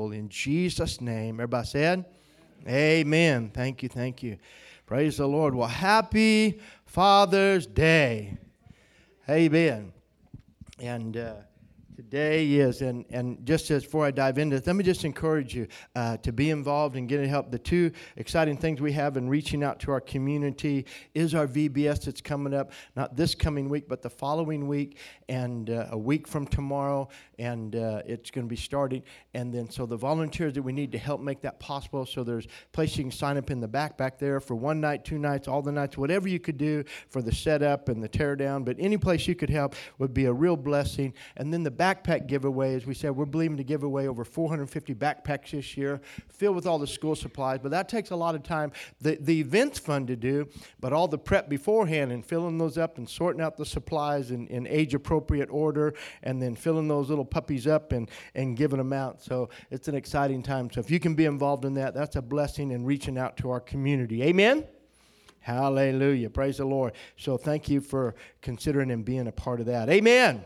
people in Jesus' name. Everybody said, Amen. Thank you, thank you. Praise the Lord. Well, happy Father's Day. Amen. And uh, today is, and, and just as before I dive into it, let me just encourage you uh, to be involved and getting help. The two exciting things we have in reaching out to our community is our VBS that's coming up, not this coming week, but the following week, and uh, a week from tomorrow, and uh, it's going to be starting. And then, so the volunteers that we need to help make that possible. So there's place you can sign up in the back back there for one night, two nights, all the nights, whatever you could do for the setup and the teardown. But any place you could help would be a real blessing. And then the backpack giveaway, as we said, we're believing to give away over 450 backpacks this year, filled with all the school supplies. But that takes a lot of time. The, the event's fun to do, but all the prep beforehand and filling those up and sorting out the supplies in, in age appropriate order, and then filling those little puppies up and, and giving them out. So it's an exciting time. So if you can be involved in that, that's a blessing in reaching out to our community. Amen. Hallelujah. Praise the Lord. So thank you for considering and being a part of that. Amen.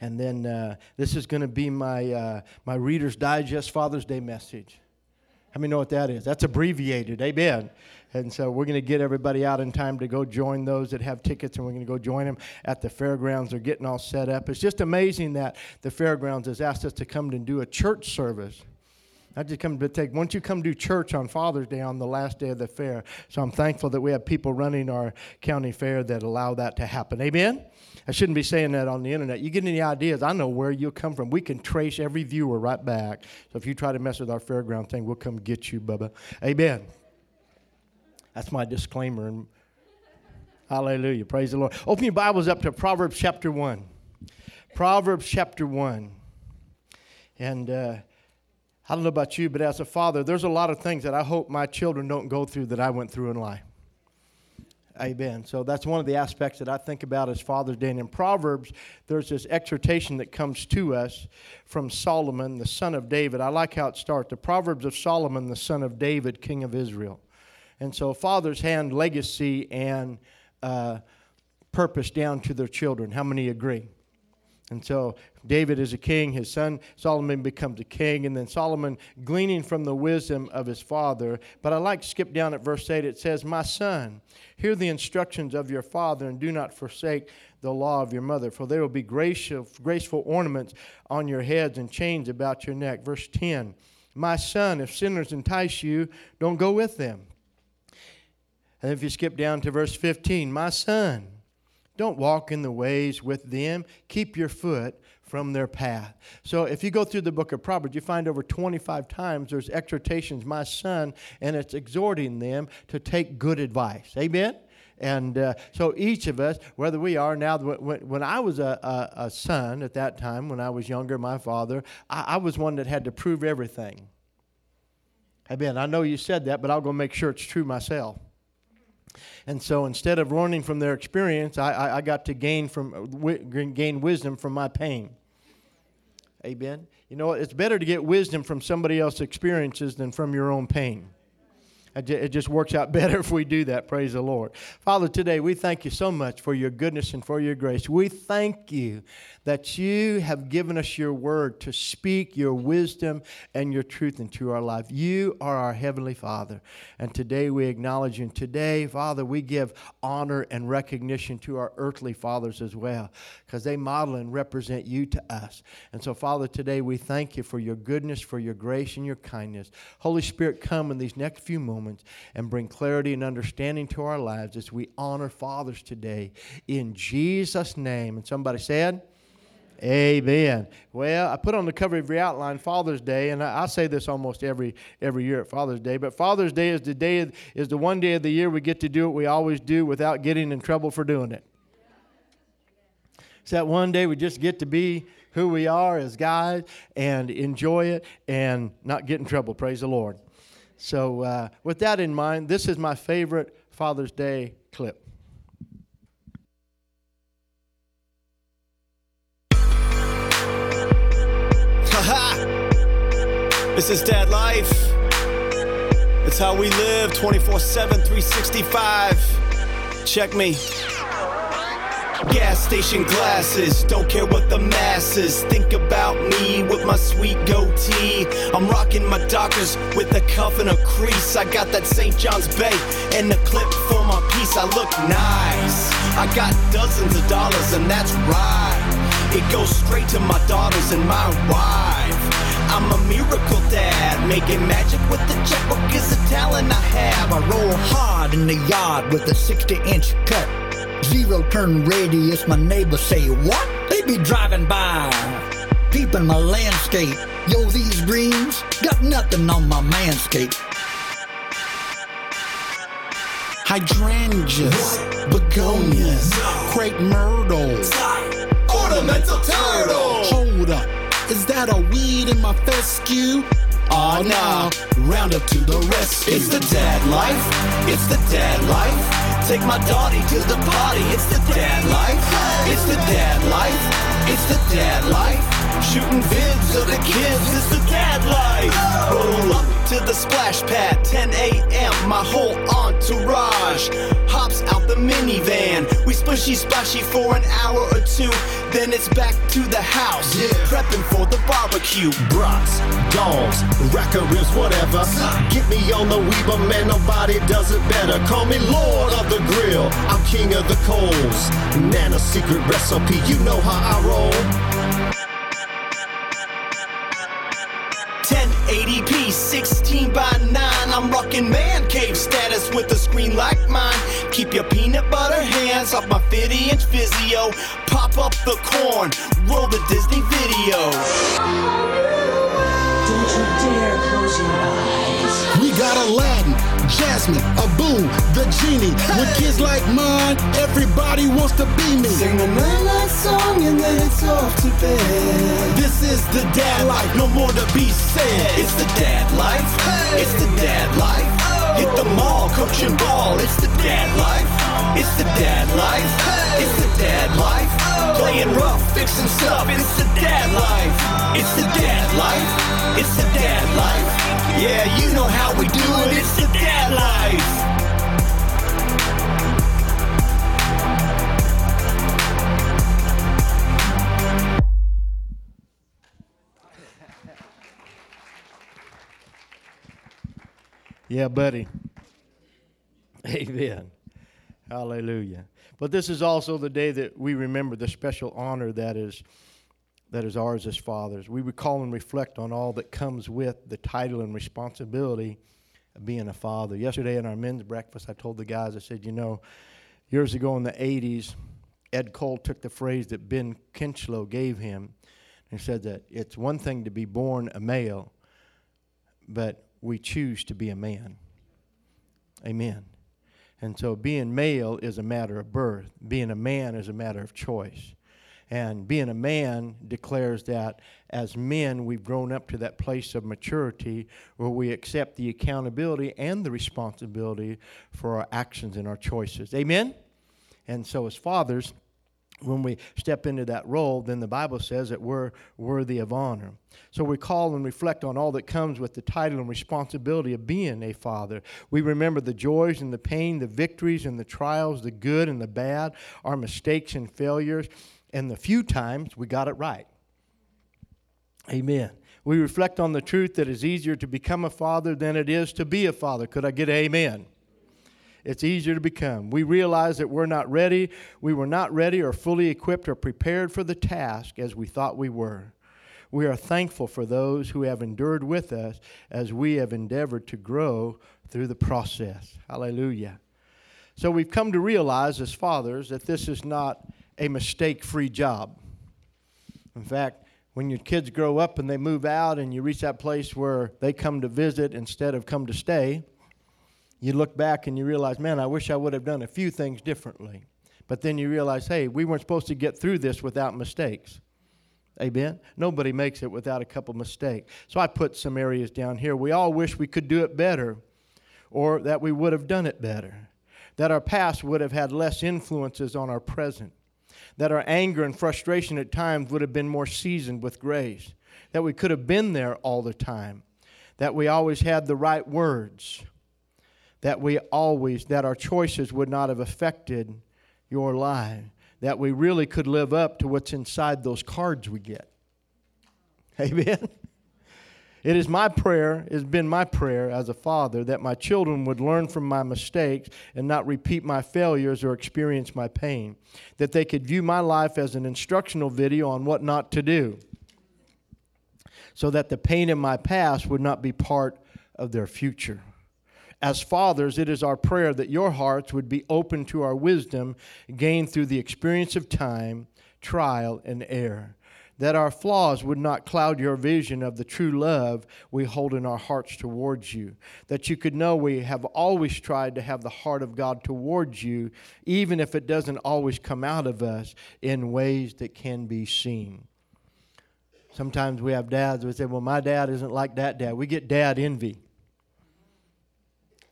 And then uh, this is going to be my, uh, my Reader's Digest Father's Day message. How many know what that is? That's abbreviated. Amen. And so we're going to get everybody out in time to go join those that have tickets, and we're going to go join them at the fairgrounds. They're getting all set up. It's just amazing that the fairgrounds has asked us to come and do a church service. I just come to take, once you come do church on Father's Day on the last day of the fair. So I'm thankful that we have people running our county fair that allow that to happen. Amen? I shouldn't be saying that on the internet. You get any ideas? I know where you'll come from. We can trace every viewer right back. So if you try to mess with our fairground thing, we'll come get you, Bubba. Amen. That's my disclaimer. Hallelujah. Praise the Lord. Open your Bibles up to Proverbs chapter 1. Proverbs chapter 1. And uh, I don't know about you, but as a father, there's a lot of things that I hope my children don't go through that I went through in life. Amen. So that's one of the aspects that I think about as Father's Day. And in Proverbs, there's this exhortation that comes to us from Solomon, the son of David. I like how it starts. The Proverbs of Solomon, the son of David, king of Israel. And so fathers hand legacy and uh, purpose down to their children. How many agree? And so David is a king, his son Solomon becomes a king, and then Solomon gleaning from the wisdom of his father. But I like to skip down at verse 8. It says, My son, hear the instructions of your father, and do not forsake the law of your mother, for there will be graceful, graceful ornaments on your heads and chains about your neck. Verse 10 My son, if sinners entice you, don't go with them. And if you skip down to verse 15, My son, don't walk in the ways with them. Keep your foot from their path. So if you go through the book of Proverbs, you find over 25 times there's exhortations, my son, and it's exhorting them to take good advice. Amen? And uh, so each of us, whether we are now, when, when I was a, a, a, son at that time, when I was younger, my father, I, I was one that had to prove everything. Amen. I know you said that, but I'll go make sure it's true myself. And so instead of learning from their experience, I, I, I got to gain, from, uh, gain wisdom from my pain. Amen. You know, it's better to get wisdom from somebody else's experiences than from your own pain. It just works out better if we do that. Praise the Lord. Father, today we thank you so much for your goodness and for your grace. We thank you that you have given us your word to speak your wisdom and your truth into our life. You are our Heavenly Father. And today we acknowledge you. And today, Father, we give honor and recognition to our earthly fathers as well because they model and represent you to us. And so, Father, today we thank you for your goodness, for your grace, and your kindness. Holy Spirit, come in these next few moments and bring clarity and understanding to our lives as we honor fathers today. In Jesus' name. And somebody said, Amen. Well, I put on the cover of your outline Father's Day, and I, I, say this almost every every year at Father's Day. But Father's Day is the day is the one day of the year we get to do what we always do without getting in trouble for doing it. It's that one day we just get to be who we are as guys and enjoy it and not get in trouble. Praise the Lord. So, uh, with that in mind, this is my favorite Father's Day clip. Ha ha! This is Dad Life. It's how we live 24 7, 365. Check me. Gas station glasses. Don't care what the masses think about me with my sweet goatee. I'm rocking my Dockers with a cuff and a crease. I got that St. John's Bay and a clip for my piece. I look nice. I got dozens of dollars, and that's right. It goes straight to my daughters and my wife. I'm a miracle dad, making magic with the checkbook is a talent I have. I roll hard in the yard with a 60 inch cut. Zero turn radius, my neighbors say, What? They be driving by, peeping my landscape. Yo, these greens got nothing on my manscape. Hydrangeas, begonias, crepe myrtles, Ornamental turtle. Hold up, is that a weed in my fescue? Oh nah, round up to the rescue. It's the dad life. It's the dad life. Take my daughter to the party. It's the dad life. It's the dad life. It's the dad life. Shooting vids of the kids. It's the dad life. Roll up to the splash pad. 10 a.m. My whole entourage hops out the minivan. We splashy splashy for an hour or two. Then it's back to the house. Prepping for the barbecue. brats, dogs, racker ribs, whatever. Get me on the Weber, man, nobody does it better. Call me Lord of the Grill, I'm king of the coals. Nana secret recipe, you know how I roll. 1080p, 16 by 9. I'm rocking man cave status with a screen like mine. Keep your peanut butter hands off my 50 inch Vizio. Pop up the corn, roll the Disney video. Don't you dare close your eyes. We got Aladdin, Jasmine, Abu, the genie. With kids like mine, everybody wants to be me. Sing a nightlight song and then it's off to bed. This is the dad life, no more to be said. It's the dad life, it's the dad life. Hit the mall, coaching ball, it's the dad life. It's the dad life, it's the dad life. Playing rough, fixing stuff, it's the dad life. It's the dad life, it's the dad life. Yeah, you know how we do it, it's the dad life. Yeah, buddy. Amen. Hallelujah. But this is also the day that we remember the special honor that is that is ours as fathers. We recall and reflect on all that comes with the title and responsibility of being a father. Yesterday in our men's breakfast, I told the guys, I said, you know, years ago in the 80s, Ed Cole took the phrase that Ben Kinchlow gave him and said that it's one thing to be born a male, but we choose to be a man. Amen. And so being male is a matter of birth, being a man is a matter of choice. And being a man declares that as men, we've grown up to that place of maturity where we accept the accountability and the responsibility for our actions and our choices. Amen? And so, as fathers, when we step into that role, then the Bible says that we're worthy of honor. So we call and reflect on all that comes with the title and responsibility of being a father. We remember the joys and the pain, the victories and the trials, the good and the bad, our mistakes and failures, and the few times we got it right. Amen. We reflect on the truth that it's easier to become a father than it is to be a father. Could I get an amen? it's easier to become. We realize that we're not ready. We were not ready or fully equipped or prepared for the task as we thought we were. We are thankful for those who have endured with us as we have endeavored to grow through the process. Hallelujah. So we've come to realize as fathers that this is not a mistake free job. In fact, when your kids grow up and they move out and you reach that place where they come to visit instead of come to stay, you look back and you realize, man, I wish I would have done a few things differently. But then you realize, hey, we weren't supposed to get through this without mistakes. Amen? Nobody makes it without a couple mistakes. So I put some areas down here. We all wish we could do it better or that we would have done it better, that our past would have had less influences on our present, that our anger and frustration at times would have been more seasoned with grace, that we could have been there all the time, that we always had the right words that we always, that our choices would not have affected your life, that we really could live up to what's inside those cards we get. Amen. It is my prayer, it's been my prayer as a father, that my children would learn from my mistakes and not repeat my failures or experience my pain. That they could view my life as an instructional video on what not to do. So that the pain in my past would not be part of their future. As fathers, it is our prayer that your hearts would be open to our wisdom gained through the experience of time, trial, and error that our flaws would not cloud your vision of the true love we hold in our hearts towards you. That you could know we have always tried to have the heart of God towards you, even if it doesn't always come out of us in ways that can be seen. Sometimes we have dads who say, Well, my dad isn't like that dad. We get dad envy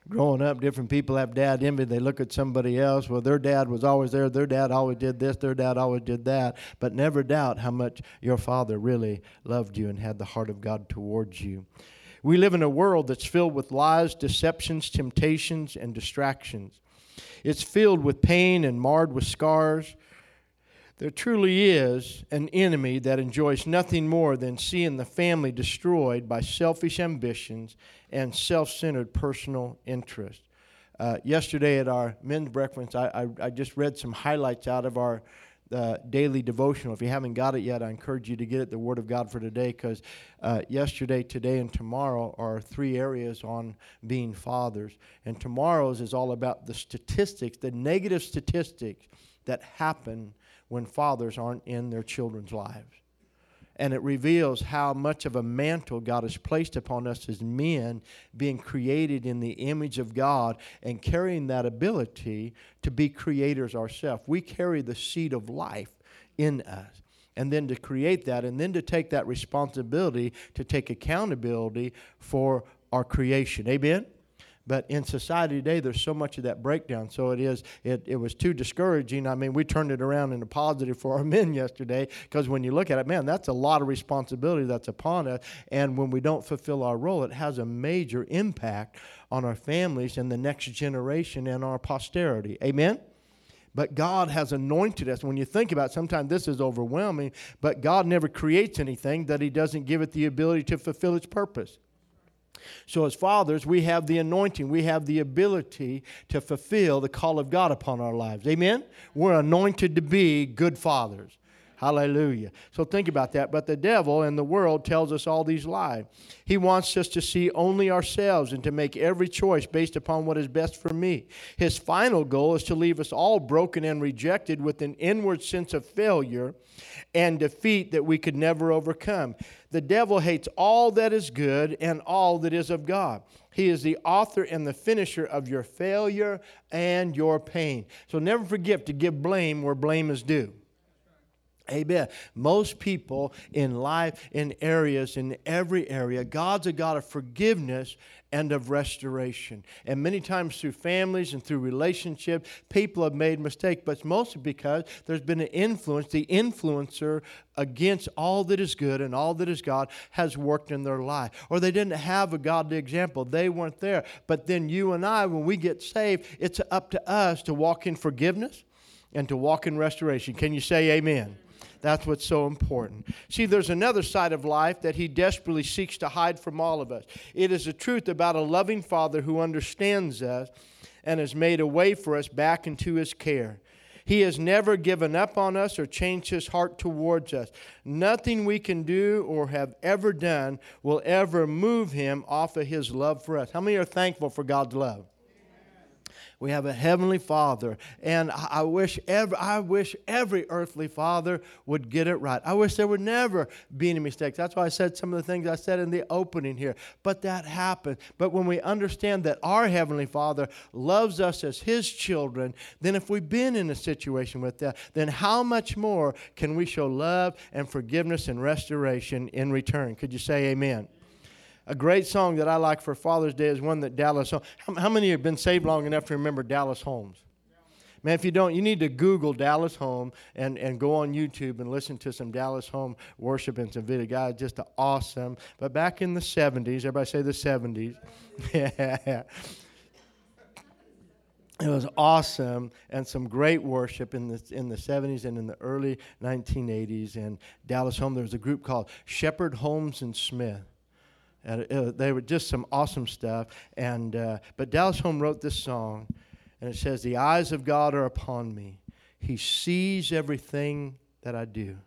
growing up, different people have dad envy. They look at somebody else. Well, their dad was always there. Their dad always did this. Their dad always did that. But never doubt how much your father really loved you and had the heart of God towards you. We live in a world that's filled with lies, deceptions, temptations, and distractions. It's filled with pain and marred with scars. There truly is an enemy that enjoys nothing more than seeing the family destroyed by selfish ambitions and self centered personal interests. Uh, yesterday at our men's breakfast, I, I, I, just read some highlights out of our uh, daily devotional. If you haven't got it yet, I encourage you to get it, the Word of God for today, because uh, yesterday, today, and tomorrow are three areas on being fathers. And tomorrow's is all about the statistics, the negative statistics that happen when fathers aren't in their children's lives and it reveals how much of a mantle God has placed upon us as men, being created in the image of God and carrying that ability to be creators ourselves. We carry the seed of life in us. And then to create that, and then to take that responsibility to take accountability for our creation. Amen? But in society today, there's so much of that breakdown. So it is, it, it was too discouraging. I mean, we turned it around in a positive for our men yesterday because when you look at it, man, that's a lot of responsibility that's upon us. And when we don't fulfill our role, it has a major impact on our families and the next generation and our posterity. Amen? But God has anointed us. When you think about it, sometimes this is overwhelming, but God never creates anything that He doesn't give it the ability to fulfill its purpose. So, as fathers, we have the anointing, we have the ability to fulfill the call of God upon our lives. Amen? We're anointed to be good fathers. Hallelujah. So think about that. But the devil and the world tells us all these lies. He wants us to see only ourselves and to make every choice based upon what is best for me. His final goal is to leave us all broken and rejected with an inward sense of failure and defeat that we could never overcome. The devil hates all that is good and all that is of God. He is the author and the finisher of your failure and your pain. So never forget to give blame where blame is due. Amen. Most people in life, in areas, in every area, God's a God of forgiveness and of restoration. And many times through families and through relationships, people have made mistakes, but it's mostly because there's been an influence. The influencer against all that is good and all that is God has worked in their life. Or they didn't have a godly example, they weren't there. But then you and I, when we get saved, it's up to us to walk in forgiveness and to walk in restoration. Can you say amen? That's what's so important. See, there's another side of life that he desperately seeks to hide from all of us. It is the truth about a loving Father who understands us and has made a way for us back into his care. He has never given up on us or changed his heart towards us. Nothing we can do or have ever done will ever move him off of his love for us. How many are thankful for God's love? We have a heavenly Father, and I wish every, I wish every earthly father would get it right. I wish there would never be any mistakes. That's why I said some of the things I said in the opening here. But that happened. But when we understand that our heavenly Father loves us as His children, then if we've been in a situation with that, then how much more can we show love and forgiveness and restoration in return? Could you say Amen? A great song that I like for Father's Day is one that Dallas. How, how many have been saved long enough to remember Dallas Holmes? Man, if you don't, you need to Google Dallas Holm and, and go on YouTube and listen to some Dallas Holm worship and some video. God, just awesome. But back in the 70s, everybody say the 70s. yeah. it was awesome and some great worship in the in the 70s and in the early 1980s and Dallas Holm there was a group called Shepherd Holmes and Smith and uh, they were just some awesome stuff. And uh, but Dallas Holm wrote this song and it says the eyes of God are upon me. He sees everything that I do.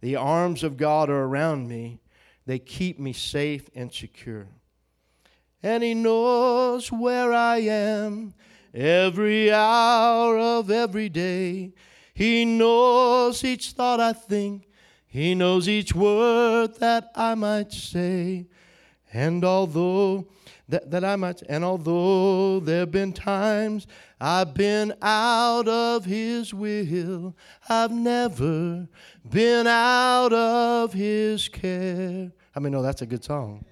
The arms of God are around me. They keep me safe and secure. And he knows where I am every hour of every day. He knows each thought I think, He knows each word that I might say. And although that, that I might, and although there have been times I've been out of His will, I've never been out of His care. I mean, no, that's a good song.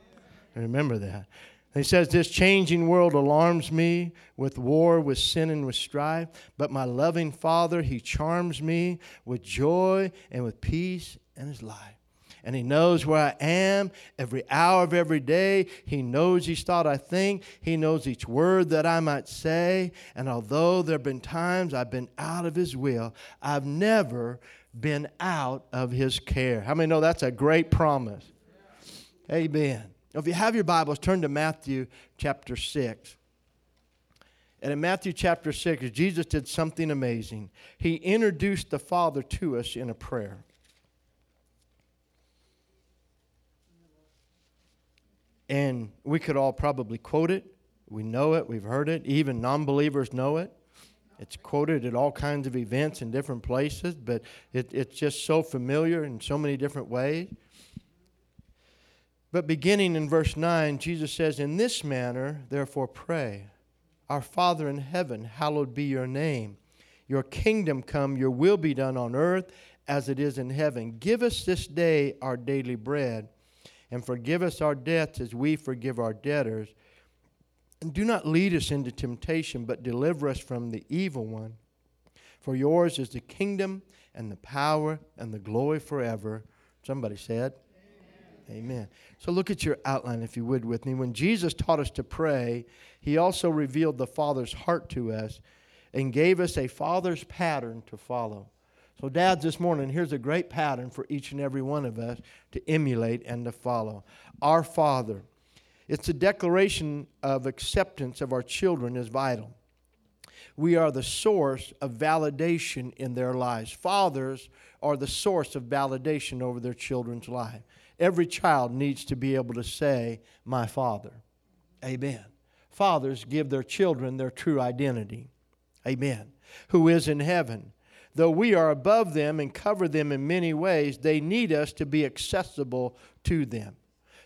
Remember that. He says, This changing world alarms me with war, with sin, and with strife. But my loving Father, He charms me with joy and with peace and His life. And He knows where I am every hour of every day. He knows each thought I think. He knows each word that I might say. And although there have been times I've been out of His will, I've never been out of His care. How many know that's a great promise? Amen. If you have your Bibles, turn to Matthew chapter 6. And in Matthew chapter 6, Jesus did something amazing. He introduced the Father to us in a prayer. And we could all probably quote it. We know it, we've heard it. Even non believers know it. It's quoted at all kinds of events in different places, but it, it's just so familiar in so many different ways. But beginning in verse 9, Jesus says, In this manner, therefore, pray. Our Father in heaven, hallowed be your name. Your kingdom come, your will be done on earth as it is in heaven. Give us this day our daily bread, and forgive us our debts as we forgive our debtors. And do not lead us into temptation, but deliver us from the evil one. For yours is the kingdom and the power and the glory forever. Somebody said, Amen. So look at your outline, if you would, with me. When Jesus taught us to pray, he also revealed the Father's heart to us and gave us a Father's pattern to follow. So, dads, this morning, here's a great pattern for each and every one of us to emulate and to follow. Our Father. It's a declaration of acceptance of our children is vital. We are the source of validation in their lives. Fathers are the source of validation over their children's life. Every child needs to be able to say, My Father. Amen. Fathers give their children their true identity. Amen. Who is in heaven. Though we are above them and cover them in many ways, they need us to be accessible to them.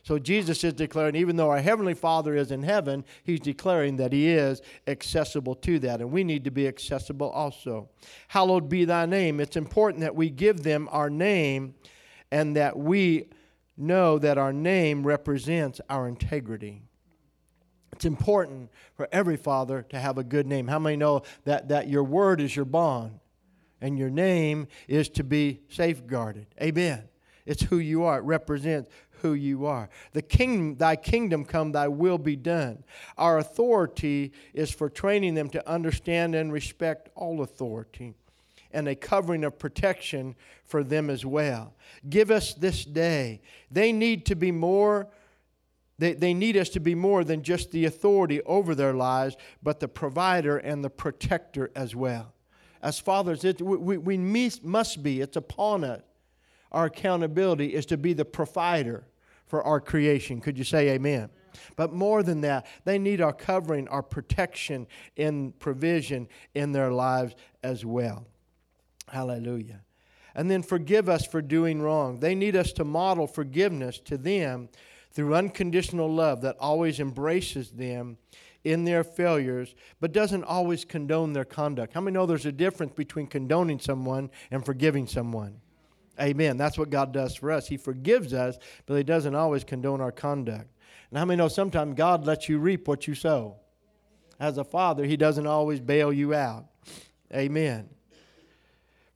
So Jesus is declaring, even though our Heavenly Father is in heaven, He's declaring that He is accessible to that. And we need to be accessible also. Hallowed be thy name. It's important that we give them our name and that we know that our name represents our integrity. It's important for every father to have a good name. How many know that, that your word is your bond and your name is to be safeguarded? Amen. It's who you are. It represents who you are. The kingdom, thy kingdom come, thy will be done. Our authority is for training them to understand and respect all authority and a covering of protection for them as well. Give us this day. They need to be more. They, they need us to be more than just the authority over their lives, but the provider and the protector as well. As fathers, it, we, we must be, it's upon us. Our accountability is to be the provider for our creation. Could you say amen? But more than that, they need our covering, our protection and provision in their lives as well. Hallelujah. And then forgive us for doing wrong. They need us to model forgiveness to them through unconditional love that always embraces them in their failures, but doesn't always condone their conduct. How many know there's a difference between condoning someone and forgiving someone? Amen. That's what God does for us. He forgives us, but He doesn't always condone our conduct. And how many know sometimes God lets you reap what you sow? As a father, He doesn't always bail you out. Amen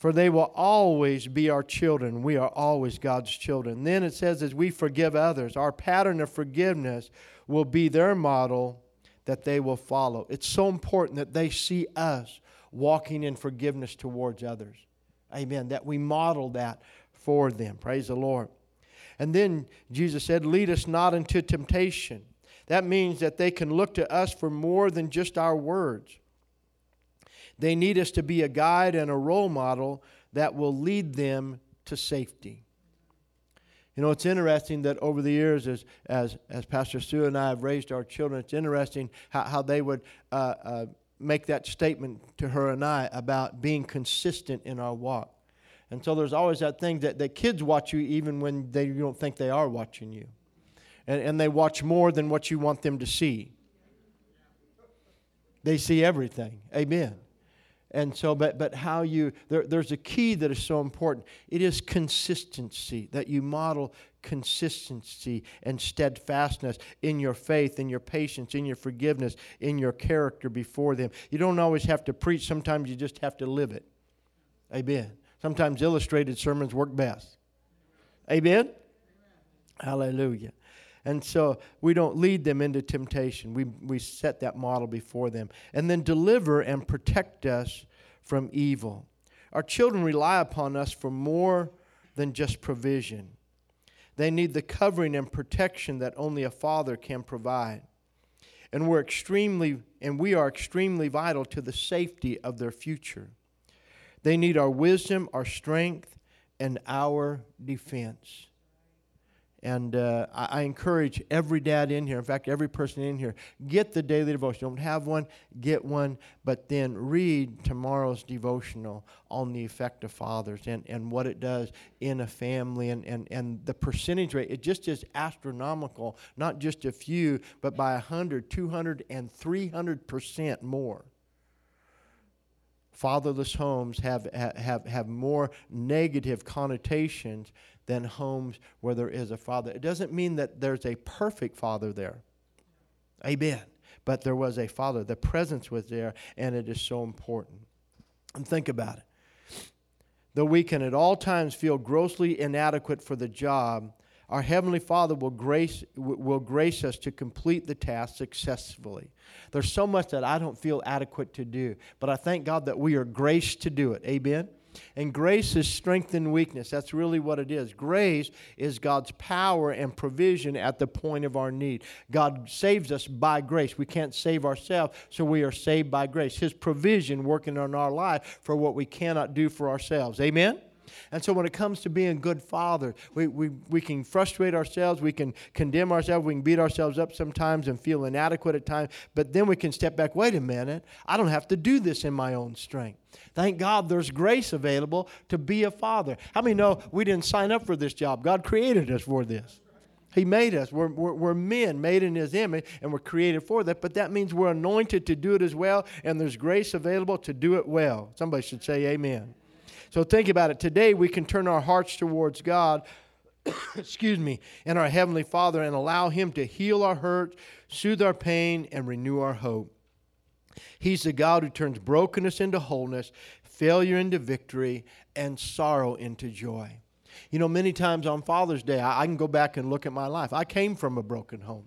for they will always be our children. We are always God's children. Then it says, as we forgive others, our pattern of forgiveness will be their model that they will follow. It's so important that they see us walking in forgiveness towards others. Amen. That we model that for them. Praise the Lord. And then Jesus said, Lead us not into temptation. That means that they can look to us for more than just our words. They need us to be a guide and a role model that will lead them to safety. You know, it's interesting that over the years, as, as, as Pastor Sue and I have raised our children, it's interesting how, how they would uh, uh, make that statement to her and I about being consistent in our walk. And so there's always that thing that, that kids watch you even when they, you don't think they are watching you. And, and they watch more than what you want them to see. They see everything. Amen. And so, but, but how you, there, there's a key that is so important. It is consistency, that you model consistency and steadfastness in your faith, in your patience, in your forgiveness, in your character before them. You don't always have to preach, sometimes you just have to live it. Amen. Sometimes illustrated sermons work best. Amen? Hallelujah. And so we don't lead them into temptation. We, we set that model before them. And then deliver and protect us from evil. Our children rely upon us for more than just provision. They need the covering and protection that only a father can provide. And we're extremely and we are extremely vital to the safety of their future. They need our wisdom, our strength, and our defense. And uh, I, I, encourage every dad in here, in fact, every person in here, get the daily devotion. Don't have one, get one, but then read tomorrow's devotional on the effect of fathers and, and what it does in a family and, and, and the percentage rate. It just is astronomical, not just a few, but by 100, 200, and 300% more fatherless homes have, have, have more negative connotations than homes where there is a father. It doesn't mean that there's a perfect father there. Amen. But there was a father. The presence was there, and it is so important. And think about it. Though we can at all times feel grossly inadequate for the job, our Heavenly Father will grace, will grace us to complete the task successfully. There's so much that I don't feel adequate to do, but I thank God that we are graced to do it. Amen? And grace is strength and weakness. That's really what it is. Grace is God's power and provision at the point of our need. God saves us by grace. We can't save ourselves, so we are saved by grace. His provision working in our life for what we cannot do for ourselves. Amen? And so when it comes to being good fathers, we, we, we can frustrate ourselves, we can condemn ourselves, we can beat ourselves up sometimes and feel inadequate at times, but then we can step back wait a minute, I don't have to do this in my own strength. Thank God there's grace available to be a father. How many know we didn't sign up for this job? God created us for this. He made us. We're, we're, we're, men made in His image, and we're created for that. But that means we're anointed to do it as well, and there's grace available to do it well. Somebody should say, Amen. So think about it. Today we can turn our hearts towards God, excuse me, and our Heavenly Father and allow Him to heal our hurt, soothe our pain, and renew our hope. He's the God who turns brokenness into wholeness, failure into victory, and sorrow into joy. You know, many times on Father's Day, I, I can go back and look at my life. I came from a broken home.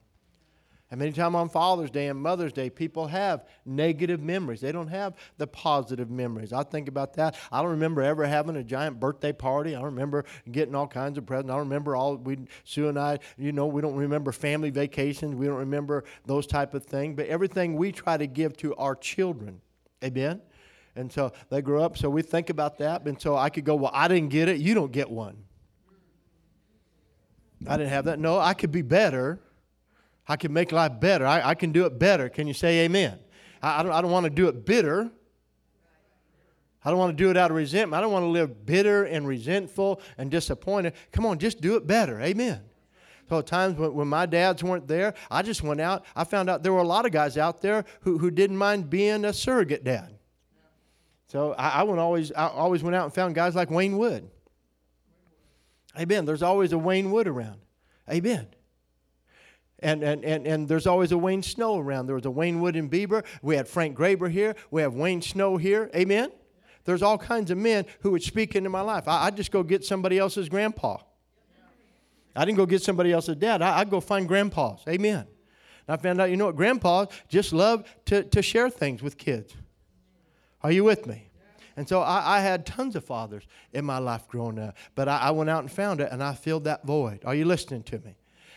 And many times on Father's Day and Mother's Day, people have negative memories. They don't have the positive memories. I think about that. I don't remember ever having a giant birthday party. I don't remember getting all kinds of presents. I don't remember all we Sue and I, you know, we don't remember family vacations. We don't remember those type of things. But everything we try to give to our children. Amen. And so they grow up. So we think about that. And so I could go, well, I didn't get it. You don't get one. I didn't have that. No, I could be better I can make life better. I, I can do it better. Can you say amen? I, I don't, I don't want to do it bitter. I don't want to do it out of resentment. I don't want to live bitter and resentful and disappointed. Come on, just do it better. Amen. So at times when, when my dads weren't there, I just went out. I found out there were a lot of guys out there who, who didn't mind being a surrogate dad. So I, I, went always, I always went out and found guys like Wayne Wood. Amen. There's always a Wayne Wood around. Amen and, and, and, and there's always a Wayne Snow around. There was a Wayne Wood and Bieber. We had Frank Graber here. We have Wayne Snow here. Amen? There's all kinds of men who would speak into my life. I, would just go get somebody else's grandpa. I didn't go get somebody else's dad. I, would go find grandpas. Amen. And I found out, you know what, grandpas just love to, to share things with kids. Are you with me? And so I, I, had tons of fathers in my life growing up, but I, I went out and found it, and I filled that void. Are you listening to me?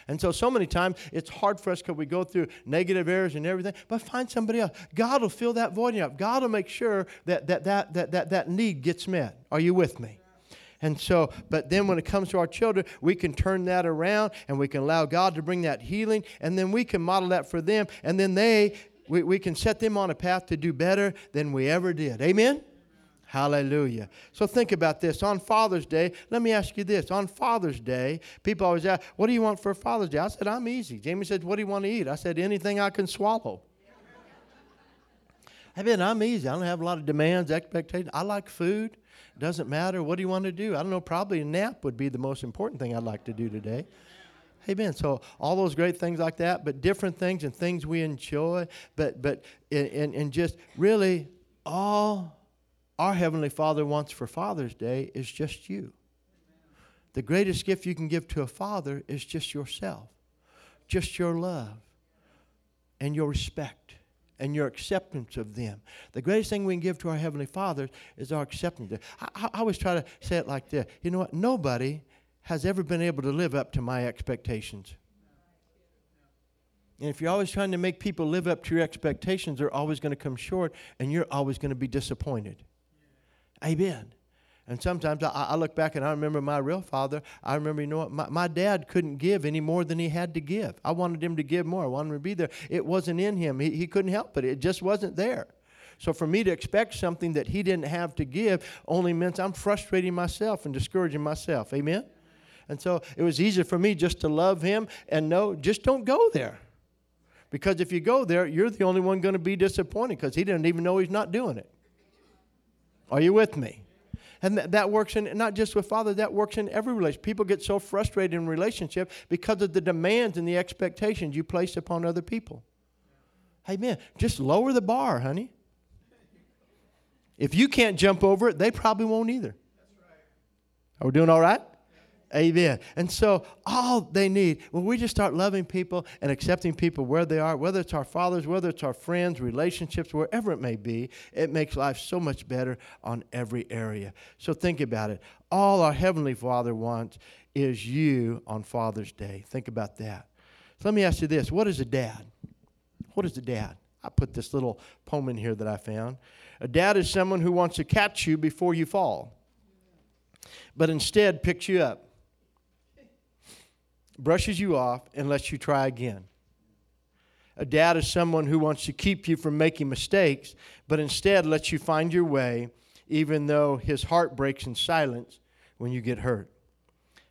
And so, so many times it's hard for us because we go through negative errors and everything, but find somebody else. God will fill that void up. God will make sure that that, that, that, that, that need gets met. Are you with me? And so, but then when it comes to our children, we can turn that around and we can allow God to bring that healing, and then we can model that for them, and then they, we, we can set them on a path to do better than we ever did. Amen? Hallelujah. So think about this. On Father's Day, let me ask you this. On Father's Day, people always ask, What do you want for Father's Day? I said, I'm easy. Jamie said, What do you want to eat? I said, Anything I can swallow. I mean, I'm easy. I don't have a lot of demands, expectations. I like food. Doesn't matter. What do you want to do? I don't know. Probably a nap would be the most important thing I'd like to do today. Amen. So all those great things like that, but different things and things we enjoy, but but and, and just really all our Heavenly Father wants for Father's Day is just you. The greatest gift you can give to a father is just yourself, just your love and your respect and your acceptance of them. The greatest thing we can give to our Heavenly Father is our acceptance. I, I, I always try to say it like this you know what? Nobody has ever been able to live up to my expectations. And if you're always trying to make people live up to your expectations, they're always going to come short and you're always going to be disappointed. Amen. And sometimes I, I, look back and I remember my real father. I remember, you know what? My, my dad couldn't give any more than he had to give. I wanted him to give more. I wanted him to be there. It wasn't in him. He, he couldn't help it. It just wasn't there. So for me to expect something that he didn't have to give only means I'm frustrating myself and discouraging myself. Amen? And so it was easier for me just to love him and know, just don't go there. Because if you go there, you're the only one going to be disappointed because he didn't even know he's not doing it. Are you with me? And th- that works in not just with father, that works in every relationship. People get so frustrated in relationship because of the demands and the expectations you place upon other people. Amen. Just lower the bar, honey. If you can't jump over it, they probably won't either. Are we doing all right? Amen. And so all they need, when we just start loving people and accepting people where they are, whether it's our fathers, whether it's our friends, relationships, wherever it may be, it makes life so much better on every area. So think about it. All our Heavenly Father wants is you on Father's Day. Think about that. So let me ask you this what is a dad? What is a dad? I put this little poem in here that I found. A dad is someone who wants to catch you before you fall, but instead picks you up brushes you off and lets you try again. A dad is someone who wants to keep you from making mistakes, but instead lets you find your way, even though his heart breaks in silence when you get hurt.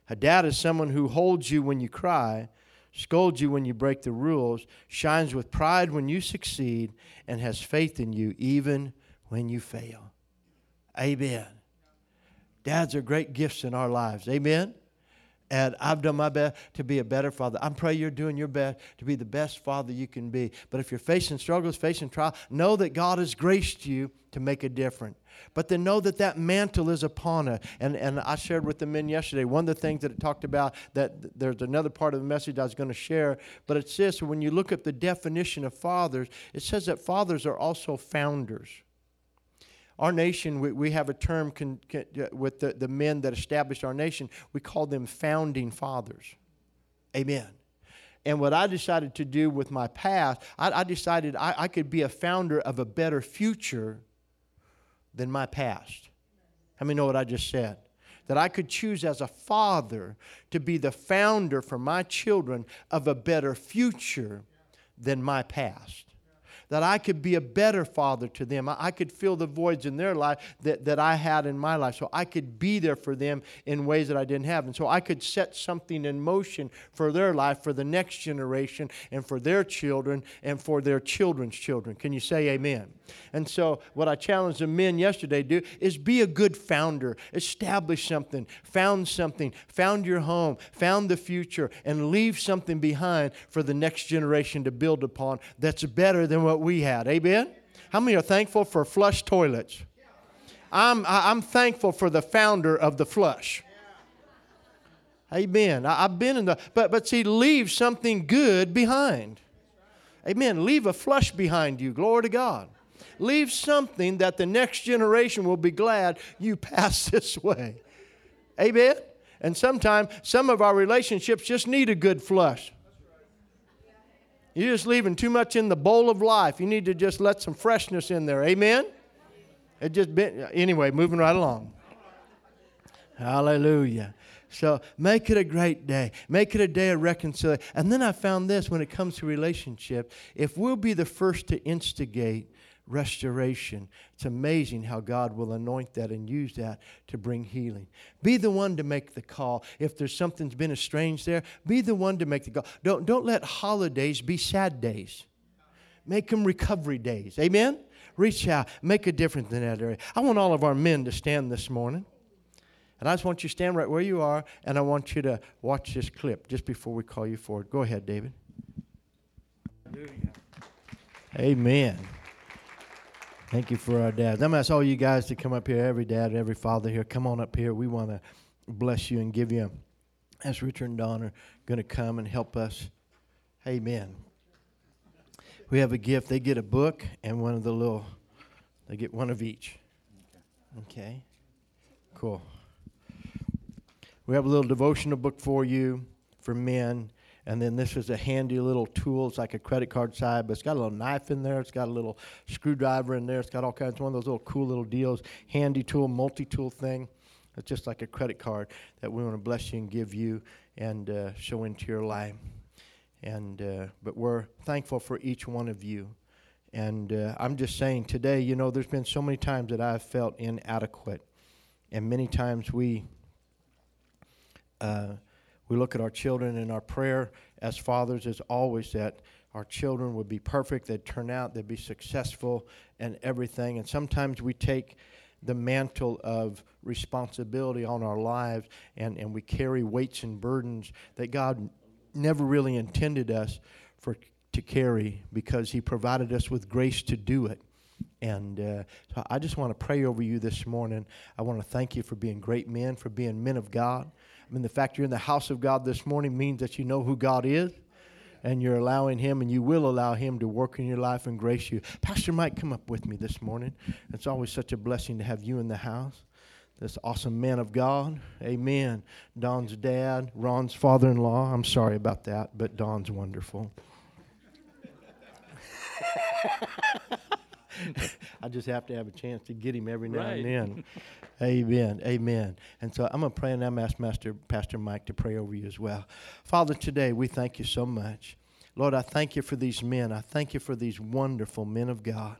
A dad is someone who holds you when you cry, scolds you when you break the rules, shines with pride when you succeed, and has faith in you even when you fail. Amen. Dads are great gifts in our lives. Amen. And I've done my best to be a better father. I pray you're doing your best to be the best father you can be. But if you're facing struggles, facing trial, know that God has graced you to make a difference. But then know that that mantle is upon us. And, and I shared with the men yesterday, one of the things that it talked about, that there's another part of the message I was going to share, but it's this when you look at the definition of fathers, it says that fathers are also founders. Our nation, we, we have a term con, con, uh, with the, the men that established our nation. We call them founding fathers. Amen. And what I decided to do with my past, I, I decided I, I could be a founder of a better future than my past. How many know what I just said? That I could choose as a father to be the founder for my children of a better future than my past that I could be a better father to them. I, could fill the voids in their life that, that I had in my life. So I could be there for them in ways that I didn't have. And so I could set something in motion for their life, for the next generation, and for their children, and for their children's children. Can you say amen? And so what I challenged the men yesterday to do is be a good founder. Establish something, found something, found your home, found the future, and leave something behind for the next generation to build upon that's better than what we had. Amen? How many are thankful for flush toilets? I'm, I'm thankful for the founder of the flush. Amen. I, have been in the, but, but see, leave something good behind. Amen. Leave a flush behind you. Glory to God. Leave something that the next generation will be glad you passed this way. Amen. And sometimes some of our relationships just need a good flush. You're just leaving too much in the bowl of life. You need to just let some freshness in there. Amen. It just been anyway. Moving right along. Hallelujah. So make it a great day. Make it a day of reconciliation. And then I found this when it comes to relationship, if we'll be the first to instigate restoration, it's amazing how God will anoint that and use that to bring healing. Be the one to make the call. If there's something's been estranged there, be the one to make the call. Don't, don't let holidays be sad days. Make them recovery days. Amen? Reach out. Make a difference in that area. I want all of our men to stand this morning. And I just want you to stand right where you are, and I want you to watch this clip just before we call you forward. Go ahead, David. Amen. Thank you for our dads. I'm going to ask all you guys to come up here, every dad, every father here. Come on up here. We want to bless you and give you, as Richard and Don are going to come and help us. Amen. We have a gift. They get a book and one of the little, they get one of each. Okay. Cool. We have a little devotional book for you for men. And then this is a handy little tool. It's like a credit card side, but it's got a little knife in there. It's got a little screwdriver in there. It's got all kinds. It's one of those little cool little deals. Handy tool, multi-tool thing. It's just like a credit card that we want to bless you and give you and uh, show into your life. And uh, but we're thankful for each one of you. And uh, I'm just saying today, you know, there's been so many times that I've felt inadequate, and many times we uh, we look at our children and our prayer as fathers is always that our children would be perfect, they'd turn out, they'd be successful and everything. And sometimes we take the mantle of responsibility on our lives and, and we carry weights and burdens that God never really intended us for to carry because he provided us with grace to do it. And uh, so I just want to pray over you this morning. I want to thank you for being great men, for being men of God. I mean, the fact you're in the house of God this morning means that you know who God is and you're allowing Him and you will allow Him to work in your life and grace you. Pastor Mike, come up with me this morning. It's always such a blessing to have you in the house. This awesome man of God. Amen. Don's dad, Ron's father in law. I'm sorry about that, but Don's wonderful. I just have to have a chance to get him every now Right. and then. Amen. Amen. And so I'm going to pray and I'm ask Master Pastor Mike to pray over you as well. Father, today we thank you so much. Lord, I thank you for these men. I thank you for these wonderful men of God.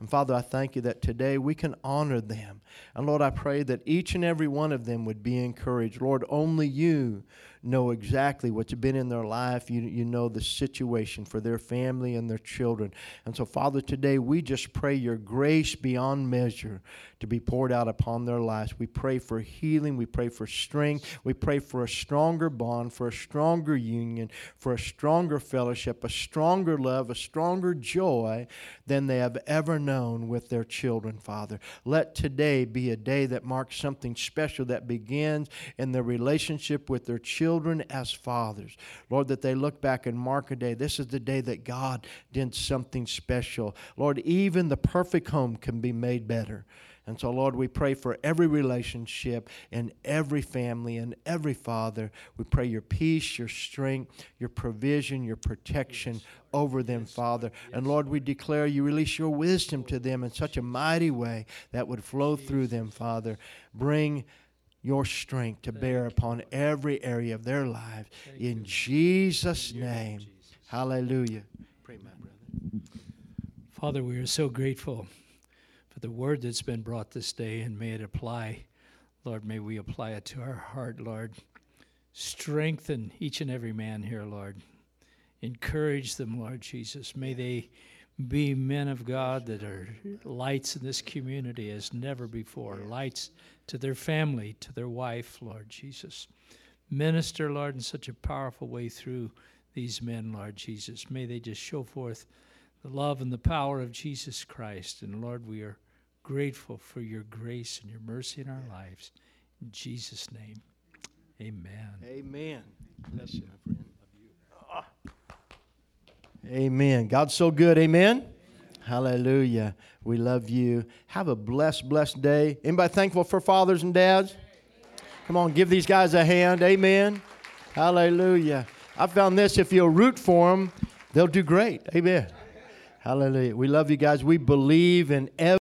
And Father, I thank you that today we can honor them. And Lord, I pray that each and every one of them would be encouraged. Lord, only you know exactly what's been in their life. You, you know the situation for their family and their children. And so, Father, today we just pray your grace beyond measure to be poured out upon their lives. We pray for healing. We pray for strength. We pray for a stronger bond, for a stronger union, for a stronger fellowship, a stronger love, a stronger joy than they have ever known with their children, Father. Let today be a day that marks something special that begins in their relationship with their children as fathers. Lord, that they look back and mark a day. This is the day that God did something special. Lord, even the perfect home can be made better. And so, Lord, we pray for every relationship and every family and every father. We pray your peace, your strength, your provision, your protection over them, Father. And Lord, we declare you release your wisdom to them in such a mighty way that would flow through them, Father. Bring your strength to bear upon every area of their lives. In Jesus' name. Hallelujah. Pray, my brother. Father, we are so grateful for the word that's been brought this day, and may it apply. Lord, may we apply it to our heart, Lord. Strengthen each and every man here, Lord. Encourage them, Lord Jesus. May they be men of God that are lights in this community as never before, lights to their family, to their wife, Lord Jesus. Minister, Lord, in such a powerful way through these men, Lord Jesus. May they just show forth the love and the power of Jesus Christ. And Lord, we are grateful for your grace and your mercy in our lives. In Jesus' name, amen. Amen. Bless you, my friend. Amen. God's so good. Amen. Hallelujah. We love you. Have a blessed, blessed day. Anybody thankful for fathers and dads? Come on, give these guys a hand. Amen. Hallelujah. I found this if you'll root for them, they'll do great. Amen. Hallelujah. We love you guys. We believe in every